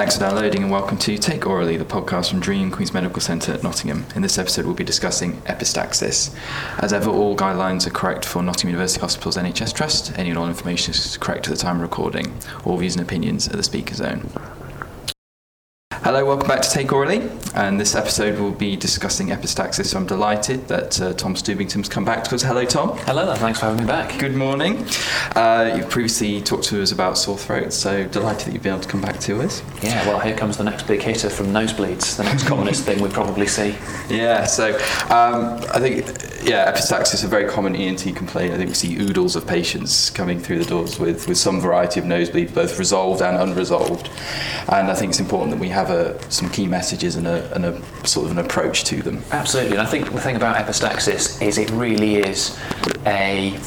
Thanks for downloading and welcome to Take Aurally, the podcast from DREEAM Queen's Medical Centre at Nottingham. In this episode, we'll be discussing epistaxis. As ever, all guidelines are correct for Nottingham University Hospital's NHS Trust. Any and all information is correct at the time of recording. All views and opinions are the speaker's own. Hello, welcome back to Take Aurally, and this episode will be discussing epistaxis. So I'm delighted that uh, Tom Stubington's come back to us. Hello, Tom. Hello there, thanks for having me back. Good morning. Uh, you've previously talked to us about sore throat, so delighted that you've been able to come back to us. Yeah, well, here comes the next big hitter from nosebleeds, the next commonest thing we probably see. Yeah, so um, I think, yeah, epistaxis is a very common ENT complaint. I think we see oodles of patients coming through the doors with, with some variety of nosebleed, both resolved and unresolved. And I think it's important that we have a, some key messages and a, and a sort of an approach to them. Absolutely, and I think the thing about epistaxis is it really is a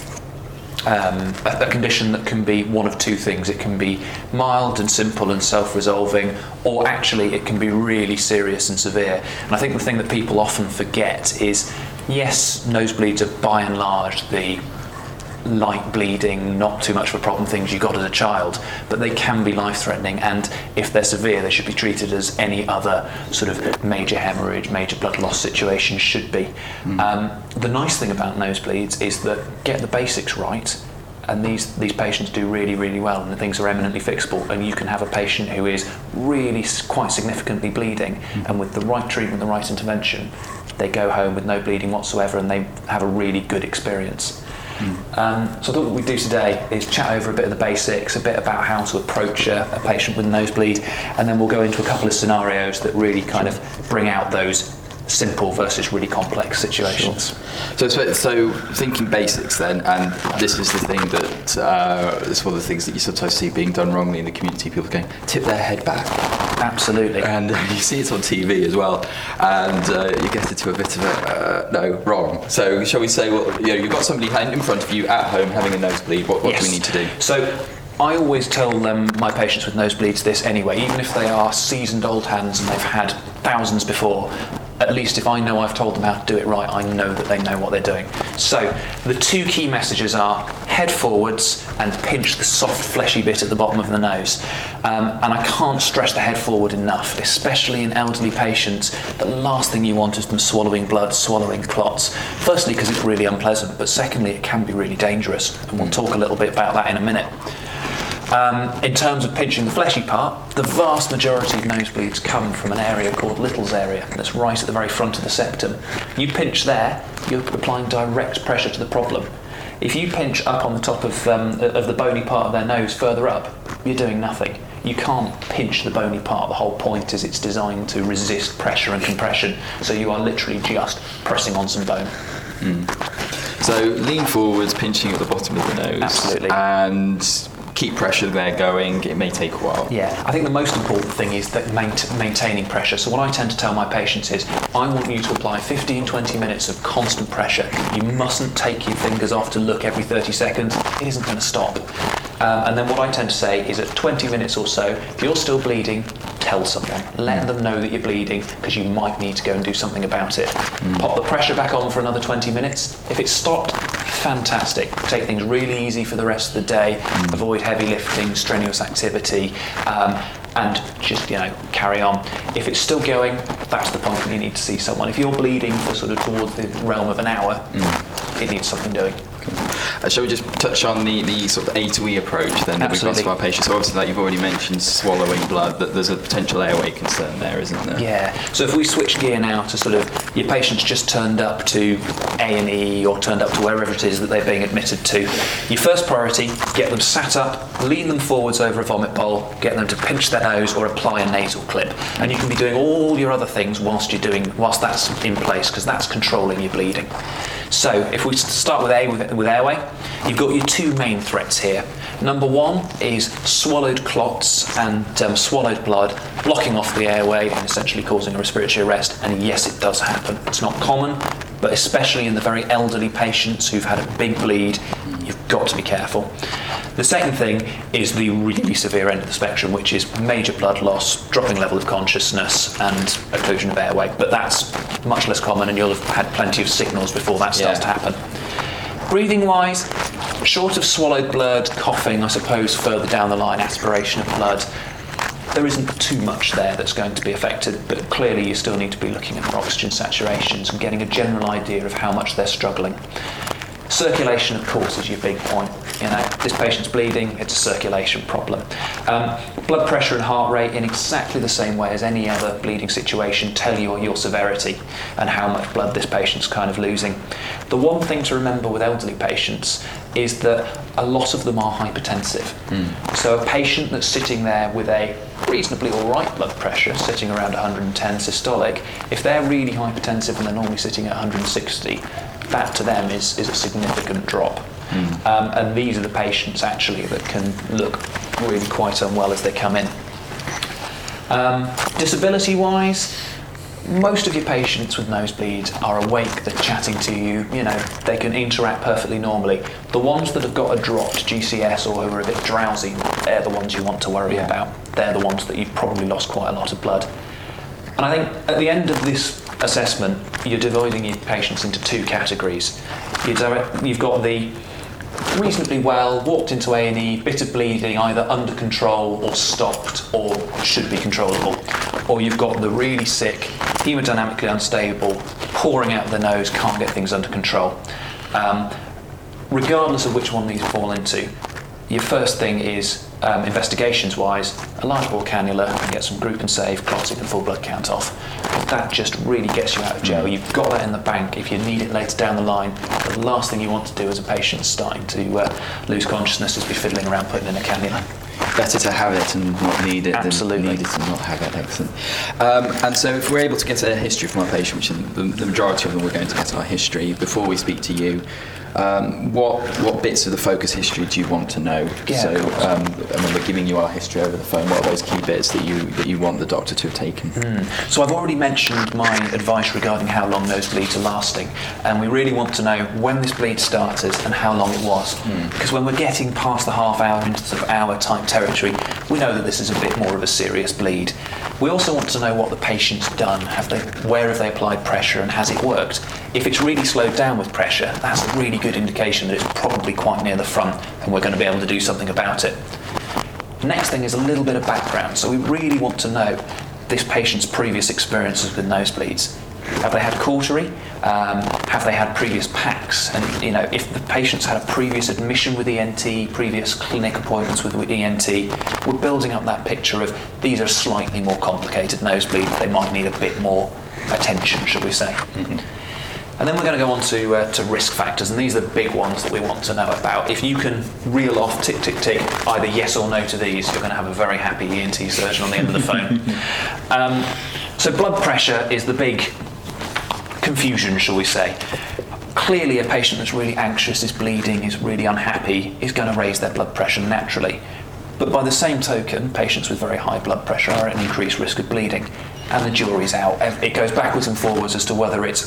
um, a, a condition that can be one of two things. It can be mild and simple and self-resolving, or actually it can be really serious and severe. And I think the thing that people often forget is, yes, nosebleeds are by and large the light bleeding, not too much of a problem things you got as a child, but they can be life threatening. And if they're severe, they should be treated as any other sort of major hemorrhage, major blood loss situation should be. Mm. Um, the nice thing about nosebleeds is that get the basics right. And these, these patients do really, really well, and the things are eminently fixable. And you can have a patient who is really quite significantly bleeding, mm. and with the right treatment, the right intervention, they go home with no bleeding whatsoever, and they have a really good experience. Um, so I thought what we'd do today is chat over a bit of the basics, a bit about how to approach a, a patient with a nosebleed, and then we'll go into a couple of scenarios that really kind of bring out those simple versus really complex situations. Sure. So, so, thinking basics then, and this is the thing that uh, it's one of the things that you sometimes see being done wrongly in the community. People going tip their head back. Absolutely. And uh, you see it on TV as well, and uh, you get into a bit of a uh, no wrong. So shall we say, well, you know, you've got somebody in front of you at home having a nosebleed. What, what yes. do we need to do? So I always tell them, my patients with nosebleeds, this anyway, even if they are seasoned old hands and they've had thousands before, at least if I know I've told them how to do it right, I know that they know what they're doing. So the two key messages are head forwards and pinch the soft fleshy bit at the bottom of the nose. Um, and I can't stress the head forward enough, especially in elderly patients. The last thing you want is them swallowing blood, swallowing clots. Firstly, because it's really unpleasant, but secondly, it can be really dangerous. And we'll talk a little bit about that in a minute. Um, in terms of pinching the fleshy part, the vast majority of nosebleeds come from an area called Little's area, that's right at the very front of the septum. You pinch there, you're applying direct pressure to the problem. If you pinch up on the top of, um, of the bony part of their nose further up, you're doing nothing. You can't pinch the bony part. The whole point is it's designed to resist pressure and compression, so you are literally just pressing on some bone. Mm. So lean forwards, pinching at the bottom of the nose. Absolutely. And keep pressure there going. It may take a while. Yeah, I think the most important thing is that maintaining pressure. So what I tend to tell my patients is, I want you to apply 15, 20 minutes of constant pressure. You mustn't take your fingers off to look every 30 seconds. It isn't going to stop. Um, and then what I tend to say is at 20 minutes or so, if you're still bleeding, tell someone. Let them know that you're bleeding because you might need to go and do something about it. Mm. Pop the pressure back on for another 20 minutes. If it's stopped, fantastic. Take things really easy for the rest of the day. Mm. Avoid heavy lifting, strenuous activity. Um, and just you know carry on. If it's still going, that's the point when you need to see someone. If you're bleeding for sort of towards the realm of an hour, mm. it needs something doing. Uh, shall we just touch on the, the sort of A to E approach then that Absolutely. we've got to our patients? So obviously, like you've already mentioned, swallowing blood, that there's a potential airway concern there, isn't there? Yeah. So if we switch gear now to sort of your patient's just turned up to A and E or turned up to wherever it is that they're being admitted to, your first priority: get them sat up, lean them forwards over a vomit bowl, get them to pinch their nose or apply a nasal clip, and you can be doing all your other things whilst you're doing whilst that's in place because that's controlling your bleeding. So if we start with A with, with airway, you've got your two main threats here. Number one is swallowed clots and um, swallowed blood blocking off the airway and essentially causing a respiratory arrest. And yes, it does happen. It's not common, but especially in the very elderly patients who've had a big bleed, you've got to be careful. The second thing is the really severe end of the spectrum, which is major blood loss, dropping level of consciousness, and occlusion of airway. But that's much less common, and you'll have had plenty of signals before that starts yeah. to happen. Breathing wise, short of swallowed blood, coughing, I suppose, further down the line, aspiration of blood, there isn't too much there that's going to be affected, but clearly you still need to be looking at oxygen saturations and getting a general idea of how much they're struggling. Circulation, of course, is your big point. You know, this patient's bleeding, it's a circulation problem. Um, blood pressure and heart rate, in exactly the same way as any other bleeding situation, tell you your severity and how much blood this patient's kind of losing. The one thing to remember with elderly patients is that a lot of them are hypertensive. Mm. So a patient that's sitting there with a reasonably all right blood pressure, sitting around 110 systolic, if they're really hypertensive and they're normally sitting at 160, that to them is, is a significant drop. Mm. Um, and these are the patients actually that can look really quite unwell as they come in. Um, disability wise, most of your patients with nosebleeds are awake, they're chatting to you, you know, they can interact perfectly normally. The ones that have got a dropped GCS or who are a bit drowsy, they're the ones you want to worry yeah. about. They're the ones that you've probably lost quite a lot of blood. And I think at the end of this assessment, you're dividing your patients into two categories. you have got the reasonably well, walked into A&E, bit of bleeding, either under control or stopped or should be controllable. Or you've got the really sick, hemodynamically unstable, pouring out the nose, can't get things under control. Um, regardless of which one these fall into, your first thing is um, investigations wise, a large bore cannula and get some group and save, clotting and full blood count off. That just really gets you out of jail. You've got that in the bank. If you need it later down the line, the last thing you want to do as a patient starting to uh, lose consciousness is be fiddling around putting in a cannula better to have it and not need it Absolutely. than need it and not have it. Excellent. Um, and so, if we're able to get a history from our patient, which the, the majority of them we're going to get our history before we speak to you, um, what what bits of the focus history do you want to know? Yeah, so, um, I mean, we're giving you our history over the phone. What are those key bits that you that you want the doctor to have taken? Mm. So, I've already mentioned my advice regarding how long those bleeds are lasting, and we really want to know when this bleed started and how long it was, mm. because when we're getting past the half hour into sort of hour type territory, we know that this is a bit more of a serious bleed. We also want to know what the patient's done. Have they, where have they applied pressure, and has it worked? If it's really slowed down with pressure, that's a really good indication that it's probably quite near the front and we're going to be able to do something about it. Next thing is a little bit of background. So we really want to know this patient's previous experiences with nosebleeds. Have they had cautery? Um, have they had previous packs? And you know, if the patient's had a previous admission with ENT, previous clinic appointments with ENT, we're building up that picture of these are slightly more complicated nosebleeds. They might need a bit more attention, should we say? Mm-hmm. And then we're going to go on to, uh, to risk factors, and these are the big ones that we want to know about. If you can reel off tick, tick, tick, either yes or no to these, you're going to have a very happy ENT surgeon on the end of the phone. um, so, blood pressure is the big confusion, shall we say. Clearly, a patient that's really anxious, is bleeding, is really unhappy, is going to raise their blood pressure naturally. But by the same token, patients with very high blood pressure are at an increased risk of bleeding, and the jury's out. It goes backwards and forwards as to whether it's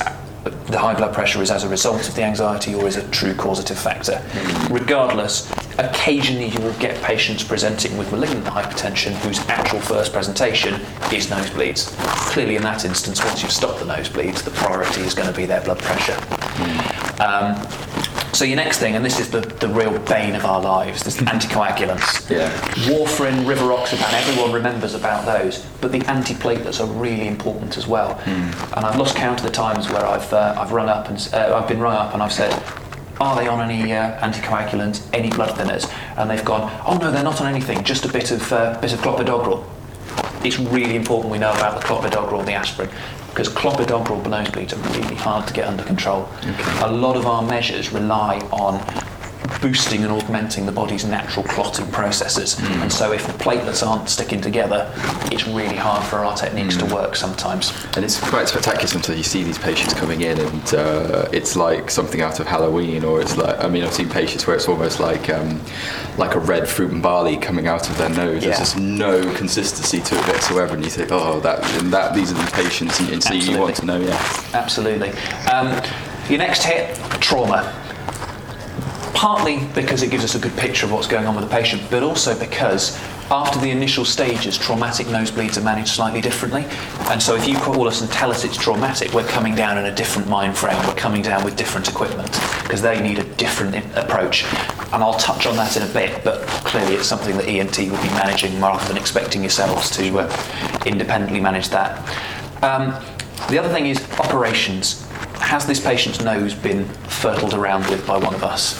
the high blood pressure is as a result of the anxiety or is a true causative factor. Mm. Regardless, occasionally you will get patients presenting with malignant hypertension whose actual first presentation is nosebleeds. Clearly, in that instance, once you've stopped the nosebleeds, the priority is going to be their blood pressure. Mm. Um, so your next thing, and this is the, the real bane of our lives, this anticoagulants. Yeah. Warfarin, rivaroxaban, everyone remembers about those, but the antiplatelets are really important as well. Mm. And I've lost count of the times where I've uh, I've run up and uh, I've been rung up and I've said, are they on any uh, anticoagulants, any blood thinners? And they've gone, oh no, they're not on anything, just a bit of uh, bit of clopidogrel. It's really important we know about the clopidogrel, the aspirin, because clopidogrel nosebleeds are really hard to get under control. Okay. A lot of our measures rely on boosting and augmenting the body's natural clotting processes. Mm. And so if the platelets aren't sticking together, it's really hard for our techniques mm. to hmm. work sometimes. And it's quite spectacular sometimes you see these patients coming in and uh, it's like something out of Halloween or it's like, I mean, I've seen patients where it's almost like um, like a red fruit and barley coming out of their nose. Yeah. There's just no consistency to it whatsoever. And you think, oh, that, and that these are the patients and, and so you want to know, yeah. Absolutely. Um, your next hit, trauma partly because it gives us a good picture of what's going on with the patient, but also because after the initial stages, traumatic nosebleeds are managed slightly differently. And so if you call us and tell us it's traumatic, we're coming down in a different mind frame, we're coming down with different equipment, because they need a different approach. And I'll touch on that in a bit, but clearly it's something that ENT will be managing rather than expecting yourselves to uh, independently manage that. Um, the other thing is operations. Has this patient's nose been fertiled around with by one of us?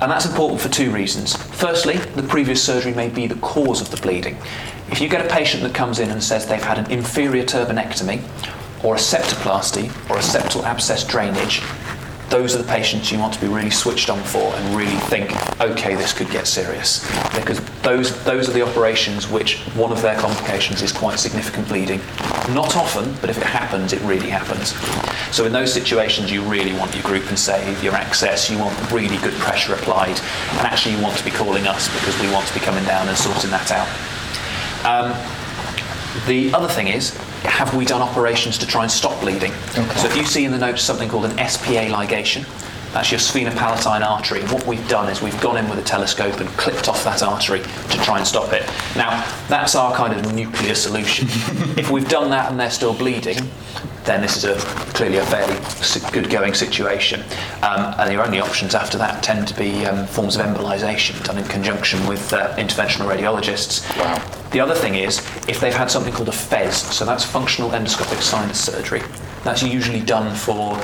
And that's important for two reasons. Firstly, the previous surgery may be the cause of the bleeding. If you get a patient that comes in and says they've had an inferior turbinectomy, or a septoplasty, or a septal abscess drainage, those are the patients you want to be really switched on for and really think, okay, this could get serious. Because those, those are the operations which one of their complications is quite significant bleeding. Not often, but if it happens, it really happens. So in those situations, you really want your group and save, your access, you want really good pressure applied, and actually you want to be calling us because we want to be coming down and sorting that out. Um, the other thing is, have we done operations to try and stop bleeding? So if you see in the notes something called an SPA ligation, that's your sphenopalatine artery. What we've done is we've gone in with a telescope and clipped off that artery to try and stop it. Now, that's our kind of nuclear solution. if we've done that and they're still bleeding, then this is a, clearly a fairly good going situation. Um, and your only options after that tend to be um, forms of embolization done in conjunction with uh, interventional radiologists. Wow. The other thing is if they've had something called a FESS, so that's functional endoscopic sinus surgery. That's usually done for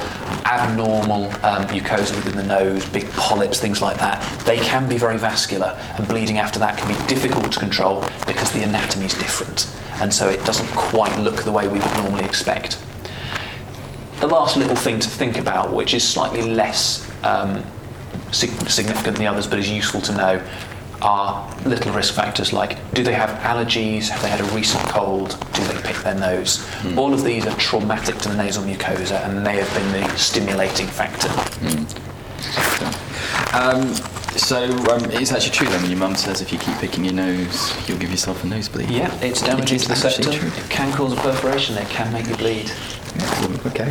abnormal um, mucosa within the nose, big polyps, things like that. They can be very vascular, and bleeding after that can be difficult to control because the anatomy is different, and so it doesn't quite look the way we would normally expect. The last little thing to think about, which is slightly less um, significant than the others but is useful to know, are little risk factors like do they have allergies, have they had a recent cold, do they pick their nose? All of these are traumatic to the nasal mucosa and may have been the stimulating factor. Um, so um, it's actually true then when your mum says if you keep picking your nose, you'll give yourself a nosebleed. Yeah, it's damaging It to the septum. It can cause a perforation, it can make you bleed. Excellent, Okay.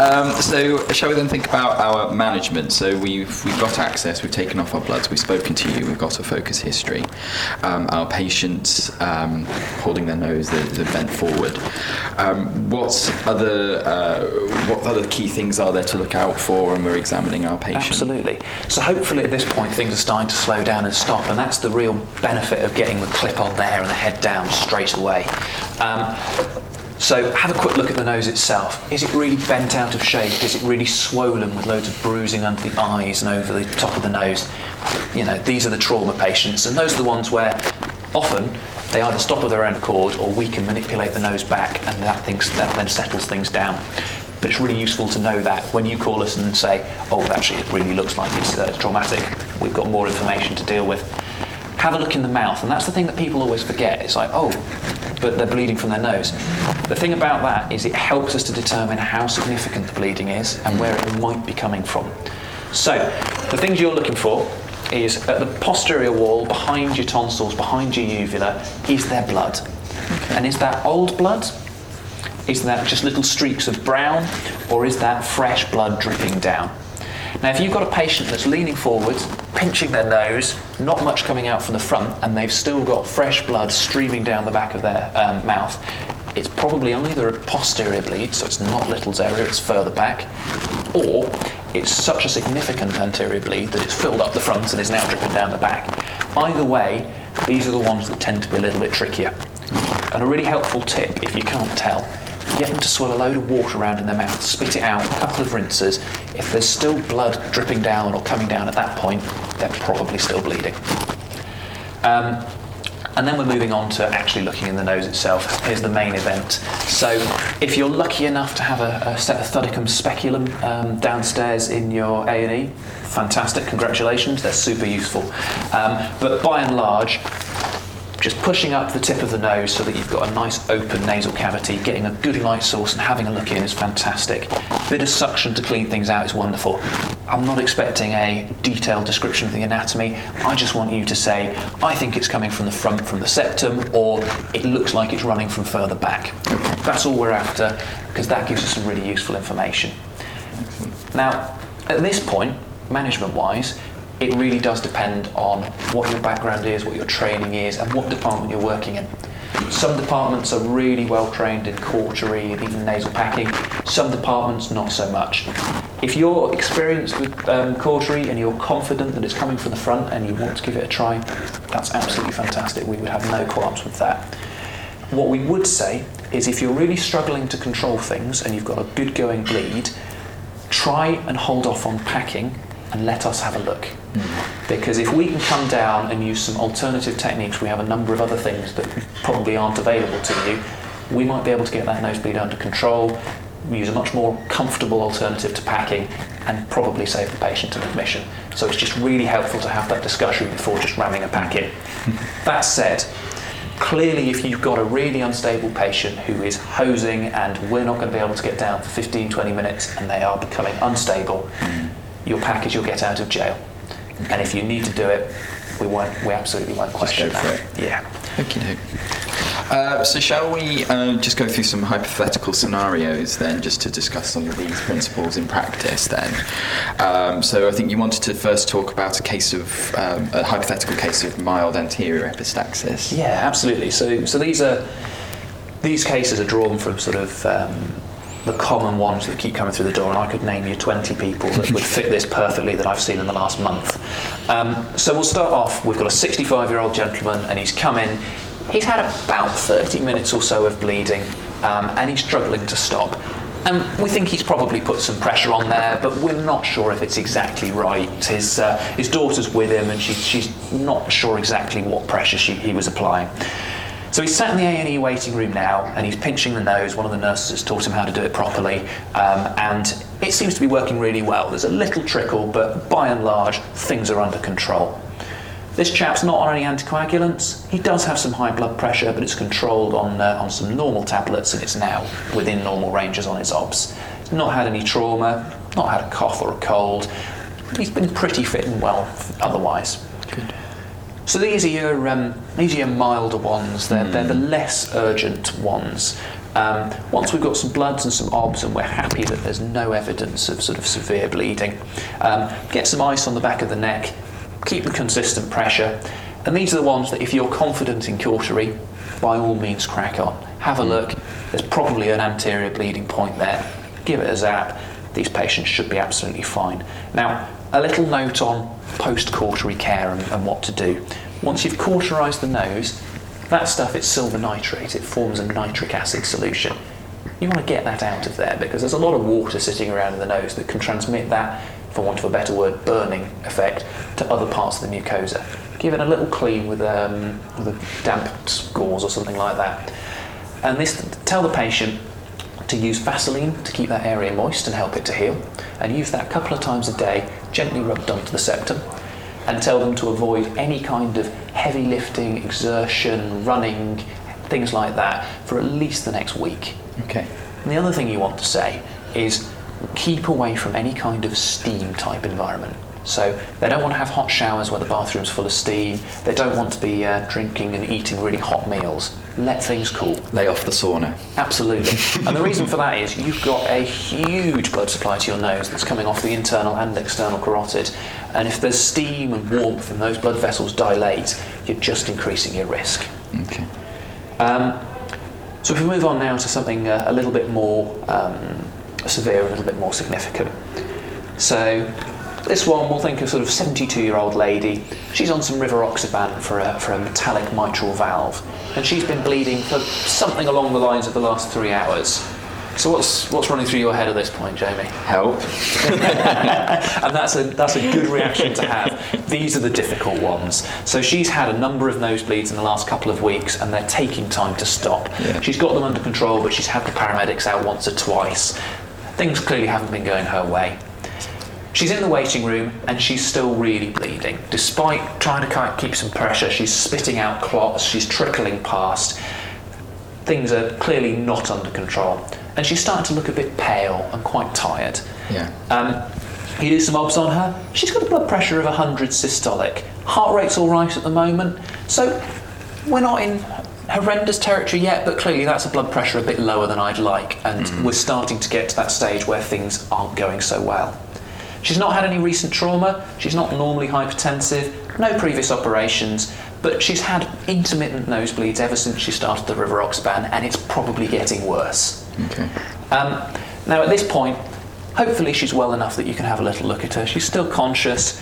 Um, so, shall we then think about our management? So, we've we've got access. We've taken off our bloods. We've spoken to you. We've got a focus history. Um, our patients um, holding their nose, they're, they're bent forward. Um, what other uh, what other key things are there to look out for when we're examining our patient? Absolutely. So hopefully at this point things are starting to slow down and stop, and that's the real benefit of getting the clip on there and the head down straight away. So have a quick look at the nose itself. Is it really bent out of shape? Is it really swollen with loads of bruising under the eyes and over the top of the nose? You know, these are the trauma patients, and those are the ones where often they either stop of their own accord or we can manipulate the nose back, and that, things, that then settles things down. But it's really useful to know that when you call us and say, oh, actually, it really looks like it's uh, traumatic, we've got more information to deal with. Have a look in the mouth, and that's the thing that people always forget. It's like, oh, but they're bleeding from their nose. The thing about that is it helps us to determine how significant the bleeding is and where it might be coming from. So, the things you're looking for is at the posterior wall, behind your tonsils, behind your uvula, is there blood? And is that old blood? Is that just little streaks of brown, or is that fresh blood dripping down? Now, if you've got a patient that's leaning forward, pinching their nose, not much coming out from the front, and they've still got fresh blood streaming down the back of their um, mouth, it's probably only the posterior bleed, so it's not Little's area, it's further back, or it's such a significant anterior bleed that it's filled up the front and is now dripping down the back. Either way, these are the ones that tend to be a little bit trickier. And a really helpful tip, if you can't tell, get them to swirl a load of water around in their mouth, spit it out, a couple of rinses. If there's still blood dripping down or coming down at that point, they're probably still bleeding. Um, and then we're moving on to actually looking in the nose itself. Here's the main event. So, if you're lucky enough to have a, a Thudichum speculum um, downstairs in your A&E, fantastic, congratulations, they're super useful. Um, but by and large, just pushing up the tip of the nose so that you've got a nice open nasal cavity, getting a good light source and having a look in is fantastic. Bit of suction to clean things out is wonderful. I'm not expecting a detailed description of the anatomy. I just want you to say, I think it's coming from the front, from the septum, or it looks like it's running from further back. That's all we're after, because that gives us some really useful information. Now, at this point, management wise, it really does depend on what your background is, what your training is, and what department you're working in. Some departments are really well trained in cautery and even nasal packing. Some departments not so much. If you're experienced with um, cautery and you're confident that it's coming from the front and you want to give it a try, that's absolutely fantastic. We would have no qualms with that. What we would say is if you're really struggling to control things and you've got a good going bleed, try and hold off on packing and let us have a look. Mm. Because if we can come down and use some alternative techniques, we have a number of other things that probably aren't available to you, we might be able to get that nosebleed under control, use a much more comfortable alternative to packing, and probably save the patient an admission. So it's just really helpful to have that discussion before just ramming a pack in. that said, clearly if you've got a really unstable patient who is hosing and we're not going to be able to get down for 15 20 minutes and they are becoming unstable mm. Your package you'll get out of jail and if you need to do it we won't we absolutely won't question that yeah okay uh, so shall we uh, just go through some hypothetical scenarios then, just to discuss some of these principles in practice then? Um, so I think you wanted to first talk about a case of um, a hypothetical case of mild anterior epistaxis. Yeah, absolutely. So so these are these cases are drawn from sort of um, the common ones that keep coming through the door, and I could name you 20 people that would fit this perfectly that I've seen in the last month. Um, so we'll start off. We've got a 65 year old gentleman, and he's come in. He's had about 30 minutes or so of bleeding um, and he's struggling to stop. And we think he's probably put some pressure on there, but we're not sure if it's exactly right. His, uh, his daughter's with him and she, she's not sure exactly what pressure she, he was applying. So he's sat in the A&E waiting room now and he's pinching the nose. One of the nurses has taught him how to do it properly um, and it seems to be working really well. There's a little trickle, but by and large, things are under control. This chap's not on any anticoagulants. He does have some high blood pressure, but it's controlled on, uh, on some normal tablets and it's now within normal ranges on his OBS. He's not had any trauma, not had a cough or a cold. He's been pretty fit and well otherwise. Good. So these are your, um, these are your milder ones. They're, mm. they're the hmm. less urgent ones. Um, once we've got some bloods and some obs and we're happy that there's no evidence of sort of severe bleeding, um, get some ice on the back of the neck, keep the consistent pressure. And these are the ones that if you're confident in cautery, by all means crack on. Have a hmm. look. There's probably an anterior bleeding point there. Give it a zap. These patients should be absolutely fine. Now, a little note on post-cautery care and, and what to do. Once you've cauterized the nose, that stuff is silver nitrate. It forms a nitric acid solution. You want to get that out of there because there's a lot of water sitting around in the nose that can transmit that for want of a better word, burning effect to other parts of the mucosa. Give it a little clean with, um, with a damp gauze or something like that. And this, tell the patient to use Vaseline to keep that area moist and help it to heal, and use that a couple of times a day, gently rubbed onto the septum, and tell them to avoid any kind of heavy lifting, exertion, running, things like that for at least the next week. Okay. And the other thing you want to say is keep away from any kind of steam type environment. So they don't want to have hot showers where the bathroom's full of steam. They don't want to be uh, drinking and eating really hot meals. Let things cool. Lay off the sauna. Absolutely. and the reason for that is you've got a huge blood supply to your nose that's coming off the internal and external carotid. And if there's steam and warmth and those blood vessels dilate, you're just increasing your risk. Okay. Um, so if we move on now to something uh, a little bit more um, severe, a little bit more significant. So this one, we'll think of sort of 72 year old lady. She's on some rivaroxaban for a, for a metallic mitral valve, and she's been bleeding for something along the lines of the last three hours. So what's what's running through your head at this point, Jamie? Help. and that's a that's a good reaction to have. These are the difficult ones. So she's had a number of nosebleeds in the last couple of weeks, and they're taking time to stop. Yeah. She's got them under control, but she's had the paramedics out once or twice things clearly haven't been going her way. She's in the waiting room and she's still really bleeding. Despite trying to keep some pressure, she's spitting out clots, she's trickling past. Things are clearly not under control. And she's starting to look a bit pale and quite tired. Yeah. Um, you do some obs on her, she's got a blood pressure of 100 systolic. Heart rate's all right at the moment. So we're not in horrendous territory yet, but clearly that's a blood pressure a bit lower than I'd like, and mm. we're starting to get to that stage where things aren't going so well. She's not had any recent trauma, she's not normally hypertensive, no previous operations, but she's had intermittent nosebleeds ever since she started the River Ox rivaroxaban, and it's probably getting worse. Okay. Um, now, at this point, hopefully she's well enough that you can have a little look at her. She's still conscious.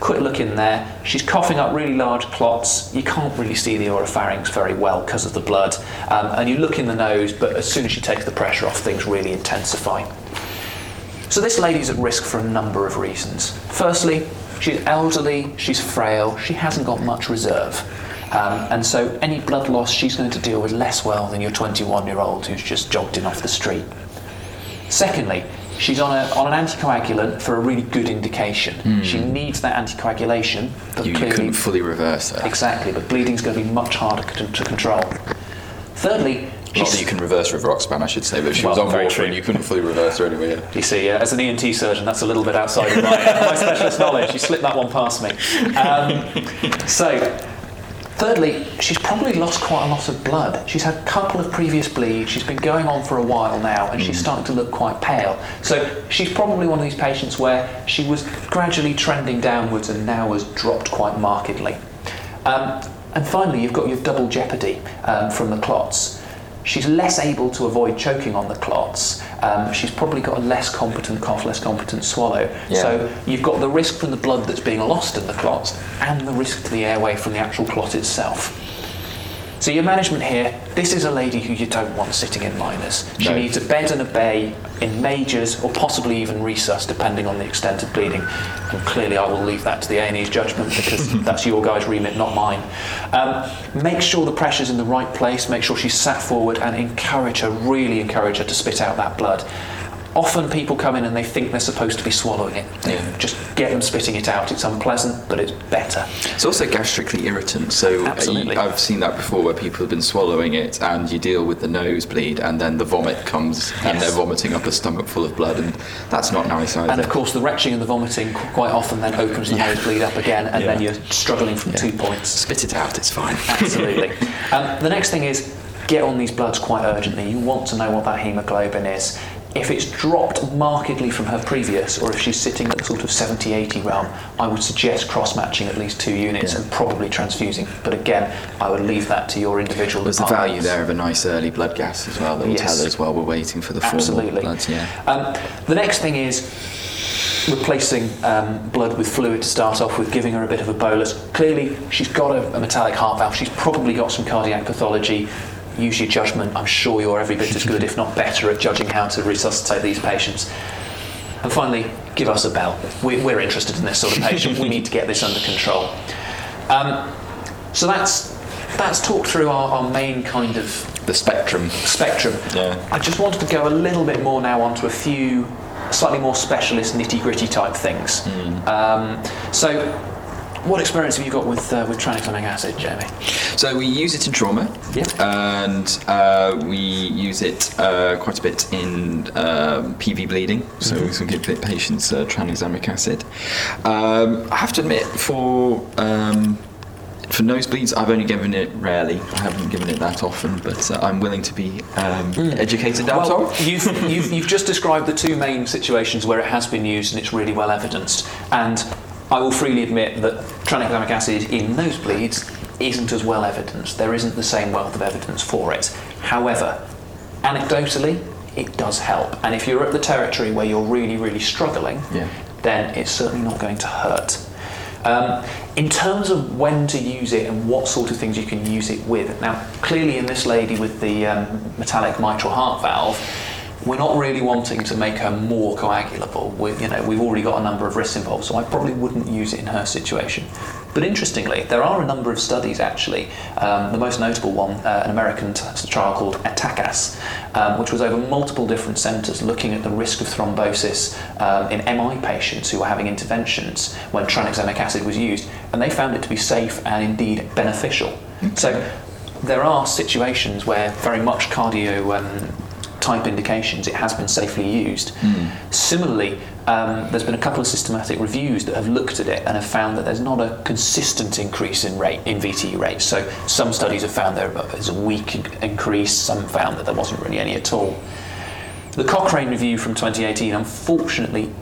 Quick look in there. She's coughing up really large clots. You can't really see the oropharynx very well because of the blood. Um, and you look in the nose, but as soon as she takes the pressure off, things really intensify. So, this lady's at risk for a number of reasons. Firstly, she's elderly, she's frail, she hasn't got much reserve. Um, and so, any blood loss she's going to deal with less well than your 21 year old who's just jogged in off the street. Secondly, she's on, a, on an anticoagulant for a really good indication. She needs that anticoagulation, but You, you couldn't fully reverse that. Exactly, but bleeding's going to be much harder to, to control. Thirdly, Not that you can reverse rivaroxaban, I should say, but if she Well, was on warfarin, you couldn't fully reverse her anyway. you see, uh, as an ENT surgeon, that's a little bit outside of my, my specialist knowledge. You slipped that one past me. Um, so, thirdly, she's probably lost quite a lot of blood. She's had a couple of previous bleeds. She's been going on for a while now, and she's starting to look quite pale. So, she's probably one of these patients where she was gradually trending downwards and now has dropped quite markedly. Um, and finally, you've got your double jeopardy um, from the clots. She's less able to avoid choking on the clots. Um, she's probably got a less competent cough, less competent swallow. Yeah. So you've got the risk from the blood that's being lost in the clots and the risk to the airway from the actual clot itself. So your management here, this is a lady who you don't want sitting in minors. She No. needs a bed and a bay in majors or possibly even resus depending on the extent of bleeding. And clearly I will leave that to the A&E's judgment because that's your guys' remit, not mine. Um, make sure the pressure's in the right place, make sure she's sat forward and encourage her, really encourage her to spit out that blood. Often people come in and they think they're supposed to be swallowing it. Yeah. Just get them spitting it out. It's unpleasant, but it's better. It's also gastrically irritant, so uh, Absolutely. I've seen that before where people have been swallowing it and you deal with the nosebleed and then the vomit comes and they're vomiting up a stomach full of blood and that's not nice either. And of course, the retching and the vomiting quite often then opens the Yeah. nosebleed up again, and then you're struggling from two points. Spit it out, it's fine. Absolutely. um, the next thing is get on these bloods quite urgently. You want to know what that hemoglobin is. If it's dropped markedly from her previous, or if she's sitting at the sort of 70 80 realm, I would suggest cross matching at least two units Yeah. and probably transfusing. But again, I would leave that to your individual There's the value there of a nice early blood gas as well that will Yes. tell us while we're waiting for the formal Absolutely. bloods. Yeah. Um, the next thing is replacing um, blood with fluid to start off with, giving her a bit of a bolus. Clearly, she's got a, a metallic heart valve. She's probably got some cardiac pathology. Use your judgment. I'm sure you're every bit as good, if not better, at judging how to resuscitate these patients. And finally, give us a bell. We, we're interested in this sort of patient. we need to get this under control. Um, so that's that's talked through our, our main kind of The spectrum. spectrum. Yeah. I just wanted to go a little bit more now onto a few slightly more specialist, nitty gritty type things. Hmm. Um, so, what experience have you got with uh, with tranexamic acid, Jamie? So we use it in trauma, Yep. and uh, we use it uh, quite a bit in um, PV bleeding. So we can give patients uh, tranexamic acid. Um, I have to admit, for um, for nosebleeds, I've only given it rarely. I haven't given it that often, but uh, I'm willing to be um, educated now, Well, Tom. you've, you've, you've just described the two main situations where it has been used and it's really well evidenced. And I will freely admit that tranexamic acid in nosebleeds isn't as well evidenced. There isn't the same wealth of evidence for it. However, anecdotally, it does help. And if you're at the territory where you're really, really struggling, Yeah. then it's certainly not going to hurt. Um, in terms of when to use it and what sort of things you can use it with, now clearly in this lady with the um, metallic mitral heart valve, we're not really wanting to make her more coagulable. We, you know, we've already got a number of risks involved, so I probably wouldn't use it in her situation. But interestingly, there are a number of studies actually. Um, the most notable one, uh, an American t- trial called ATACAS, um, which was over multiple different centres looking at the risk of thrombosis um, in MI patients who were having interventions when tranexamic acid was used, and they found it to be safe and indeed beneficial. So there are situations where very much cardio um, type indications it has been safely used. Similarly, um, there's been a couple of systematic reviews that have looked at it and have found that there's not a consistent increase in rate in VTE rates. So some studies have found there is a weak increase, some found that there wasn't really any at all. The Cochrane review from 2018, unfortunately,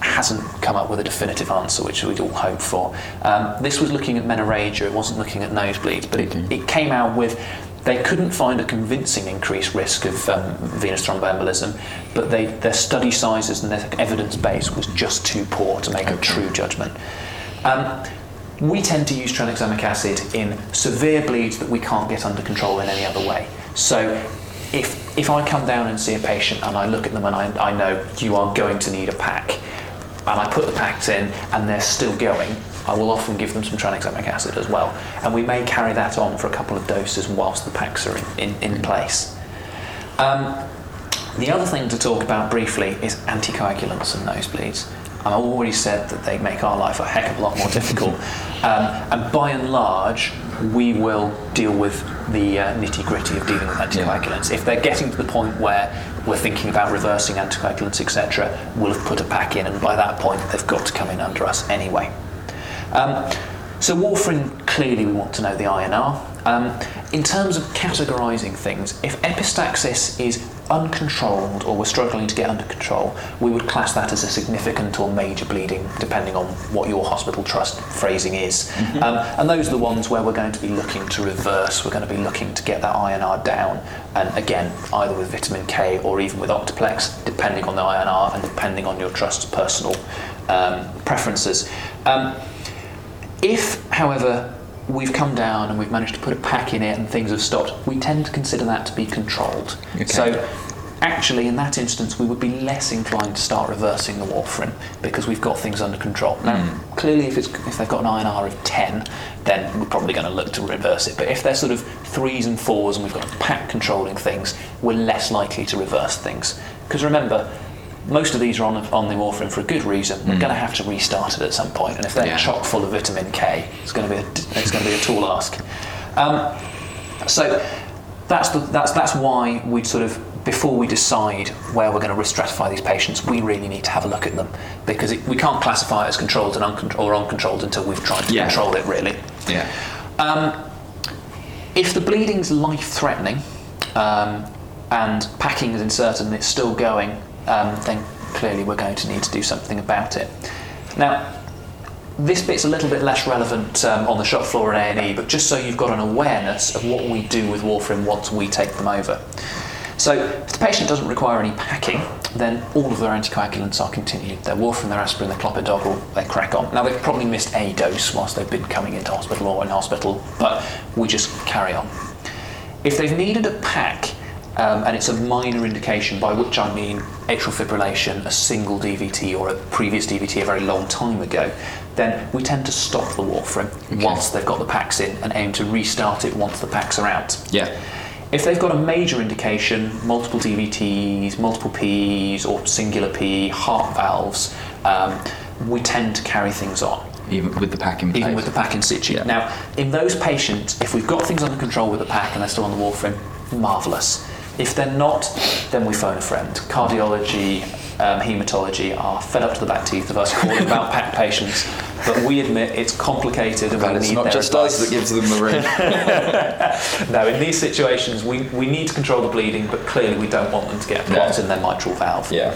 hasn't come up with a definitive answer, which we'd all hope for. Um, this was looking at menorrhagia, it wasn't looking at nosebleeds, but it, it came out with they couldn't find a convincing increased risk of um, venous thromboembolism, but they, their study sizes and their evidence base was just too poor to make a true judgment. Um, we tend to use tranexamic acid in severe bleeds that we can't get under control in any other way. So if, if I come down and see a patient and I look at them and I, I know you are going to need a pack, and I put the packs in and they're still going, I will often give them some tranexamic acid as well. And we may carry that on for a couple of doses whilst the packs are in, in, in place. Um, the other thing to talk about briefly is anticoagulants and nosebleeds. I've already said that they make our life a heck of a lot more difficult. Um, and by and large, we will deal with the uh, nitty gritty of dealing with anticoagulants. If they're getting to the point where we're thinking about reversing anticoagulants, etc., we'll have put a pack in, and by that point, they've got to come in under us anyway. Um, so warfarin, clearly we want to know the INR. Um, in terms of categorising things, if epistaxis is uncontrolled or we're struggling to get under control, we would class that as a significant or major bleeding, depending on what your hospital trust phrasing is. Mm-hmm. Um, and those are the ones where we're going to be looking to reverse, we're going to be looking to get that INR down, and again, either with vitamin K or even with Octaplex, depending on the INR and depending on your trust's personal um, preferences. Um, if, however, we've come down and we've managed to put a pack in it and things have stopped, we tend to consider that to be controlled. Okay. So actually in that instance we would be less inclined to start reversing the warfarin because we've got things under control. Now mm. clearly if, it's, if they've got an INR of 10 then we're probably going to look to reverse it but if they're sort of threes and fours and we've got a pack controlling things we're less likely to reverse things because remember most of these are on, on the warfarin for a good reason. We're mm. going to have to restart it at some point, and if they're yeah. chock full of vitamin K, it's going to be a, it's going to be a tall ask. Um, so that's the, that's that's why we sort of before we decide where we're going to risk stratify these patients, we really need to have a look at them because it, we can't classify it as controlled and uncon- or uncontrolled until we've tried to yeah. control it really. Yeah. Um, if the bleeding's life-threatening um, and packing is inserted and it's still going um, then clearly we're going to need to do something about it. Now, this bit's a little bit less relevant um, on the shop floor in A&E, but just so you've got an awareness of what we do with warfarin once we take them over. So, if the patient doesn't require any packing, then all of their anticoagulants are continued. Their warfarin, their aspirin, their clopidogrel, they crack on. Now, they've probably missed a dose whilst they've been coming into hospital or in hospital, but we just carry on. If they've needed a pack, um, and it's a minor indication, by which I mean atrial fibrillation, a single DVT or a previous DVT a very long time ago, then we tend to stop the warfarin okay. once they've got the packs in and aim to restart it once the packs are out. Yeah. If they've got a major indication, multiple DVTs, multiple PEs, or singular PE, heart valves, um, we tend to carry things on. Even with the pack in place. Even with the pack in situ. Yeah. Now, in those patients, if we've got things under control with the pack and they're still on the warfarin, marvellous. If they're not, then we phone a friend. Cardiology, um, haematology are fed up to the back teeth of us calling about pack patients, but we admit it's complicated and but we it's need not their just advice. us that gives them the ring. no, in these situations, we, we need to control the bleeding, but clearly we don't want them to get a clot no. in their mitral valve. Yeah.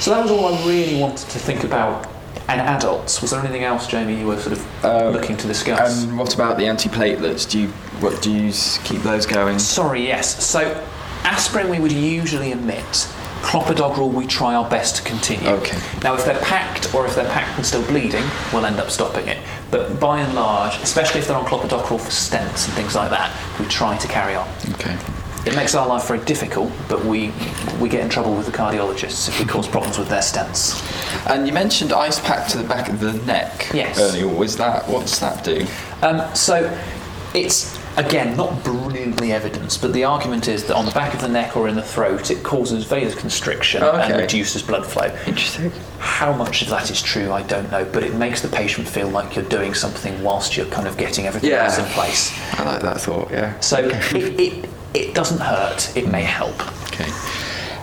So that was all I really wanted to think about and adults. Was there anything else, Jamie, you were sort of um, looking to discuss? And what about the antiplatelets? Do you what do you keep those going? Sorry, yes. So aspirin we would usually omit. Clopidogrel we try our best to continue. Okay. Now, if they're packed or if they're packed and still bleeding, we'll end up stopping it. But by and large, especially if they're on clopidogrel for stents and things like that, we try to carry on. Okay. It makes our life very difficult, but we we get in trouble with the cardiologists if we cause problems with their stents. And you mentioned ice pack to the back of the neck yes. earlier. Was that what's that do? Um, so it's again not brilliantly evidenced, but the argument is that on the back of the neck or in the throat it causes vasoconstriction oh, okay. and reduces blood flow. Interesting. How much of that is true, I don't know, but it makes the patient feel like you're doing something whilst you're kind of getting everything yeah. else in place. I like that thought. Yeah. So it, it it doesn't hurt, it may help. Okay.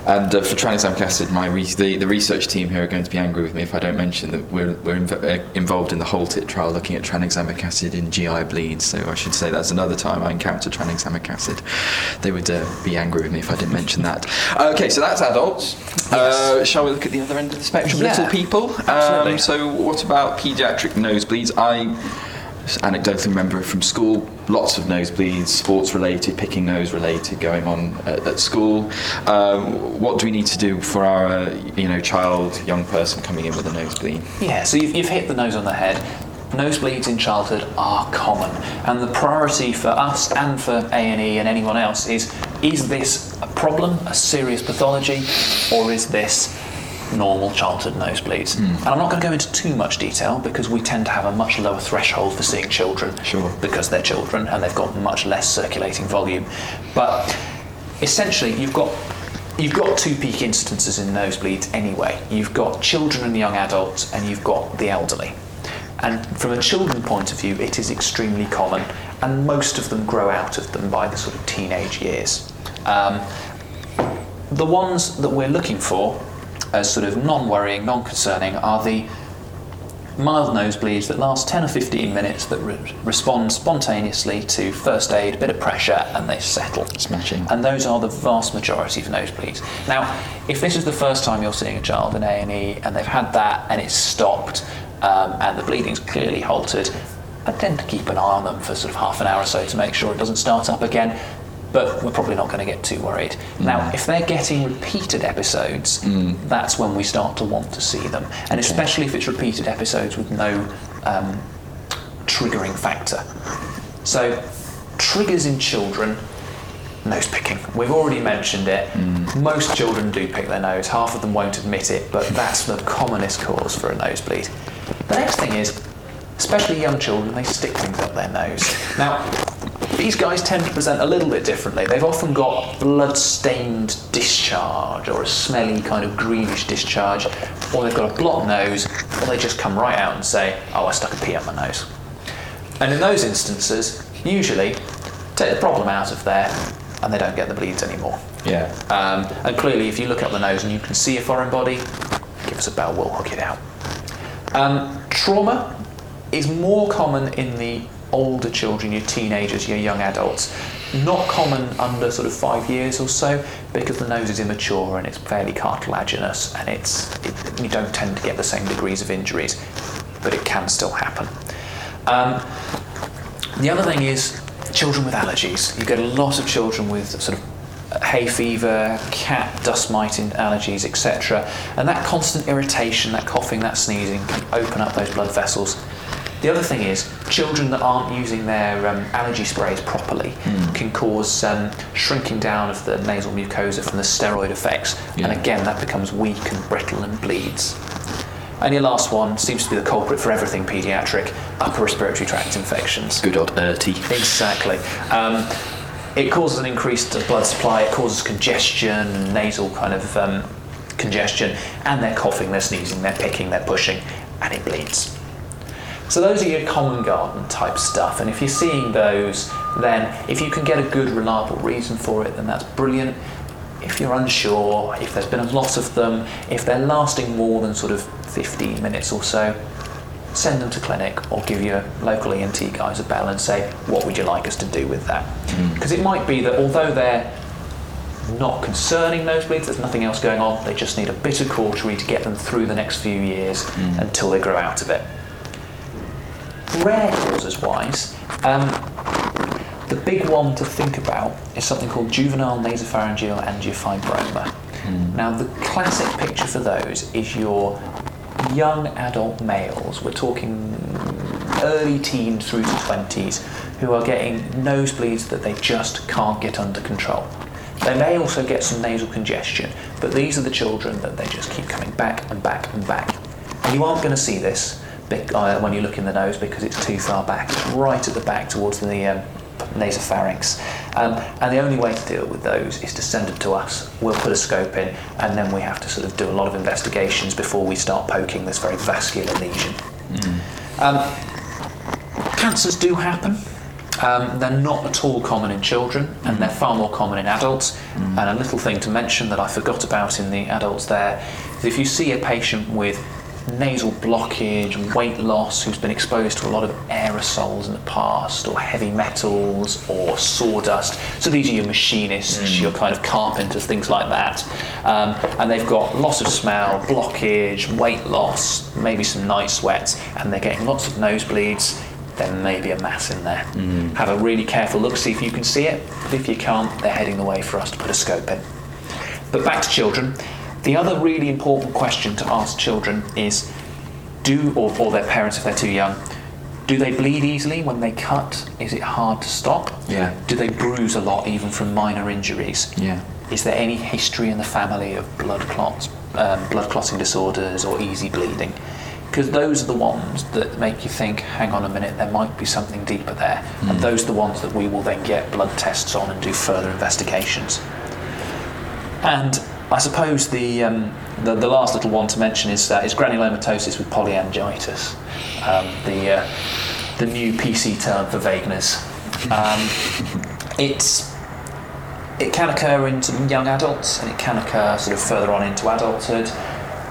And uh, for tranexamic acid, my re- the, the research team here are going to be angry with me if I don't mention that we're, we're inv- uh, involved in the HALT-IT trial looking at tranexamic acid in GI bleeds. So I should say that's another time I encountered tranexamic acid. They would uh, be angry with me if I didn't mention that. Okay, so that's adults. Uh, shall we look at the other end of the spectrum? Yeah, Little people. absolutely. Um, so what about paediatric nosebleeds? I anecdotally remember from school. Lots of nosebleeds sports related picking nose related going on at, at school. Um, what do we need to do for our uh, you know child young person coming in with a nosebleed? Yeah, so you've, you've hit the nose on the head. Nosebleeds in childhood are common, and the priority for us and for A and E and anyone else is: is this a problem, a serious pathology, or is this normal childhood nosebleeds? And I'm not going to go into too much detail because we tend to have a much lower threshold for seeing children, Sure. because they're children and they've got much less circulating volume. But essentially, you've got You've got two peak incidences in nosebleeds anyway. You've got children and young adults, and you've got the elderly. And from a children point of view, it is extremely common, and most of them grow out of them by the sort of teenage years. Um, the ones that we're looking for as sort of non worrying, non concerning are the mild nosebleeds that last 10 or 15 minutes that re- respond spontaneously to first aid, a bit of pressure, and they settle. Smashing. And those are the vast majority of nosebleeds. Now, if this is the first time you're seeing a child in A&E and they've had that and it's stopped um, and the bleeding's clearly halted, I tend to keep an eye on them for sort of half an hour or so to make sure it doesn't start up again. But we're probably not going to get too worried. Mm. Now, if they're getting repeated episodes, mm. that's when we start to want to see them. And especially if it's repeated episodes with no um, triggering factor. So, triggers in children nose picking. We've already mentioned it. Mm. Most children do pick their nose, half of them won't admit it, but that's the commonest cause for a nosebleed. The next thing is, especially young children, they stick things up their nose. Now, these guys tend to present a little bit differently. They've often got blood stained discharge or a smelly kind of greenish discharge, or they've got a blocked nose, or they just come right out and say, Oh, I stuck a pea up my nose. And in those instances, usually take the problem out of there and they don't get the bleeds anymore. yeah Um, and clearly, if you look up the nose and you can see a foreign body, give us a bell, we'll hook it out. Um, trauma is more common in the older children, your teenagers, your young adults. Not common under sort of five years or so because the nose is immature and it's fairly cartilaginous and it's it, you don't tend to get the same degrees of injuries, but it can still happen. Um, the other thing is children with allergies. You get a lot of children with sort of hay fever, cat dust mite allergies, etc. And that constant irritation, that coughing, that sneezing can open up those blood vessels. The other thing is children that aren't using their um, allergy sprays properly can cause um, shrinking down of the nasal mucosa from the steroid effects, Yeah. and again that becomes weak and brittle and bleeds. And your last one seems to be the culprit for everything paediatric: upper respiratory tract infections. good old URTI Exactly. Um, it causes an increased blood supply, it causes congestion, nasal kind of um, congestion, and they're coughing, they're sneezing, they're picking, they're pushing, and it bleeds. So those are your common garden type stuff, and if you're seeing those, then if you can get a good, reliable reason for it, then that's brilliant. If you're unsure, if there's been a lot of them, if they're lasting more than sort of 15 minutes or so, send them to clinic or give your local ENT guys a bell and say, what would you like us to do with that? Hmm. Because it might be that although they're not concerning nosebleeds, there's nothing else going on, they just need a bit of cautery to get them through the next few years hmm. until they grow out of it. Rare causes wise, um, the big one to think about is something called juvenile nasopharyngeal angiofibroma. Now, the classic picture for those is your young adult males, we're talking early teens through to 20s, who are getting nosebleeds that they just can't get under control. They may also get some nasal congestion, but these are the children that they just keep coming back and back and back. And you aren't going to see this uh, when you look in the nose because it's too far back. It's right at the back towards the um, nasopharynx. Um, and the only way to deal with those is to send them to us. We'll put a scope in, and then we have to sort of do a lot of investigations before we start poking this very vascular lesion. Um, cancers do happen. Um, they're not at all common in children, and they're far more common in adults. And a little thing to mention that I forgot about in the adults there is if you see a patient with nasal blockage, weight loss, who's been exposed to a lot of aerosols in the past, or heavy metals, or sawdust. So these are your machinists, your kind of carpenters, things like that. Um, and they've got loss of smell, blockage, weight loss, maybe some night sweats, and they're getting lots of nosebleeds. There may be a mass in there. Have a really careful look, see if you can see it. But if you can't, they're heading the way for us to put a scope in. But back to children. The other really important question to ask children is do, or, or their parents if they're too young, do they bleed easily when they cut? Is it hard to stop? Yeah. Do they bruise a lot even from minor injuries? Yeah. Is there any history in the family of blood clots, um, blood clotting disorders, or easy bleeding? Because those are the ones that make you think, hang on a minute, there might be something deeper there. And those are the ones that we will then get blood tests on and do further investigations. And I suppose the, um, the, the last little one to mention is, uh, is granulomatosis with polyangiitis, um, the, uh, the new PC term for Wegener's. Um, it's, it can occur in young adults and it can occur sort of further on into adulthood.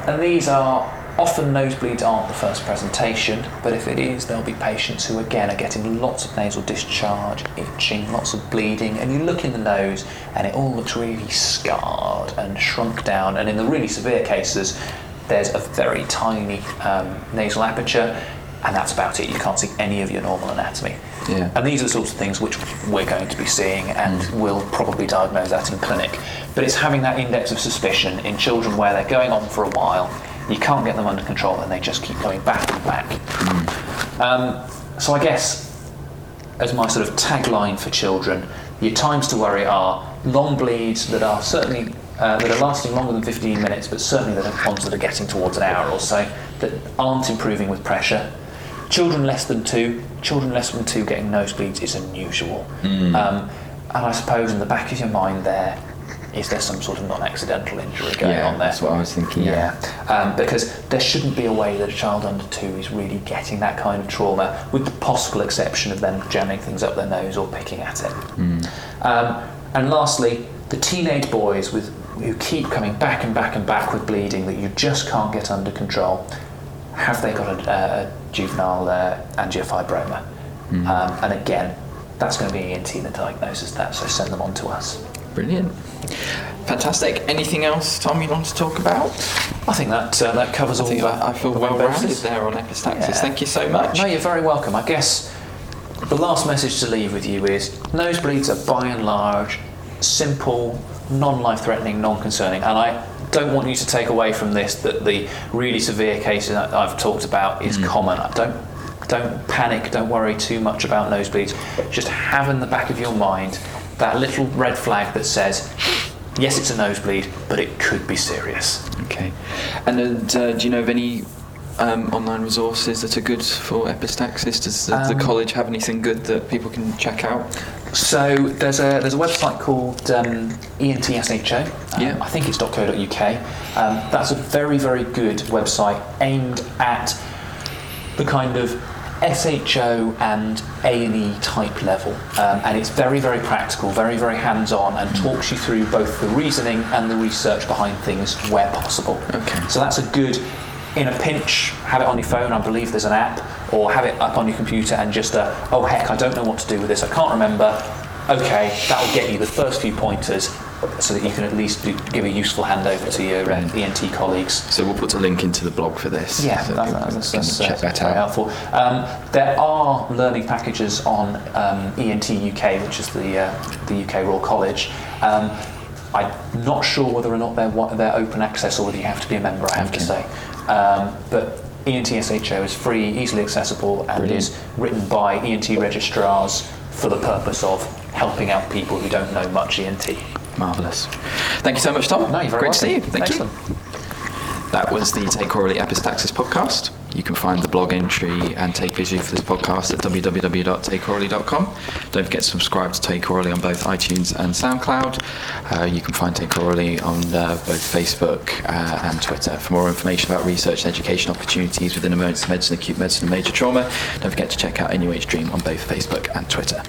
And these are often nosebleeds aren't the first presentation, but if it is, there'll be patients who again are getting lots of nasal discharge, itching, lots of bleeding, and you look in the nose and it all looks really scarred and shrunk down. And in the really severe cases, there's a very tiny um, nasal aperture, and that's about it. You can't see any of your normal anatomy. Yeah. And these are the sorts of things which we're going to be seeing and we'll probably diagnose that in clinic. But it's having that index of suspicion in children where they're going on for a while, you can't get them under control, and they just keep going back and back. Um, so I guess, as my sort of tagline for children, your times to worry are long bleeds that are certainly uh, that are lasting longer than 15 minutes, but certainly that are ones that are getting towards an hour or so that aren't improving with pressure. Children less than two, children less than two getting nosebleeds is unusual. Um, and I suppose in the back of your mind there, is there some sort of non-accidental injury going Yeah, on there? that's what I was thinking, yeah. um, because there shouldn't be a way that a child under two is really getting that kind of trauma, with the possible exception of them jamming things up their nose or picking at it. Um, and lastly, the teenage boys with who keep coming back and back and back with bleeding that you just can't get under control. Have they got a, a juvenile uh, angiofibroma? Um, and again, that's going to be ENT that diagnoses that, so send them on to us. Brilliant. Fantastic. Anything else, Tom, you want to talk about? I think that uh, that covers I all. the, I, feel well rounded there on epistaxis. Yeah. Thank you so much. No, you're very welcome. I guess the last message to leave with you is nosebleeds are by and large simple, non life threatening, non concerning. And I don't want you to take away from this that the really severe cases that I've talked about is common. I don't. Don't panic, don't worry too much about nosebleeds. Just have in the back of your mind that little red flag that says, yes, it's a nosebleed, but it could be serious. Okay. And uh, do you know of any um, online resources that are good for epistaxis? Does the, the Um, college have anything good that people can check out? So there's a there's a website called um, ENTSHO. Um, Yeah. I think it's .co.uk. Um, that's a very very good website aimed at the kind of SHO and A&E type level, um, and it's very very practical, very very hands-on, and talks you through both the reasoning and the research behind things where possible. Okay. So that's a good. In a pinch, have it on your phone. I believe there's an app, or have it up on your computer and just, uh, oh heck, I don't know what to do with this. I can't remember. Okay, that will get you the first few pointers, so that you can at least do, give a useful handover to your uh, ENT colleagues. So we'll put a link into the blog for this. Yeah, so that, that's, that's, check uh, that very out. helpful. Um, there are learning packages on um, ENT UK, which is the uh, the UK Royal College. Um, I'm not sure whether or not they're they're open access or whether you have to be a member. I have to say, um, but ENTSHO is free, easily accessible, and Brilliant. is written by ENT registrars for the purpose of helping out people who don't know much ENT. Marvellous. Thank you so much, Tom. No, Great welcome. to see you. Thank Excellent. you. That was the Take Aurally Epistaxis podcast. You can find the blog entry and take visually for this podcast at www.takeaurally.com. Don't forget to subscribe to Take Aurally on both iTunes and SoundCloud. Uh, you can find Take Aurally on uh, both Facebook uh, and Twitter. For more information about research and education opportunities within emergency medicine, acute medicine, and major trauma, don't forget to check out NUH DREEAM on both Facebook and Twitter.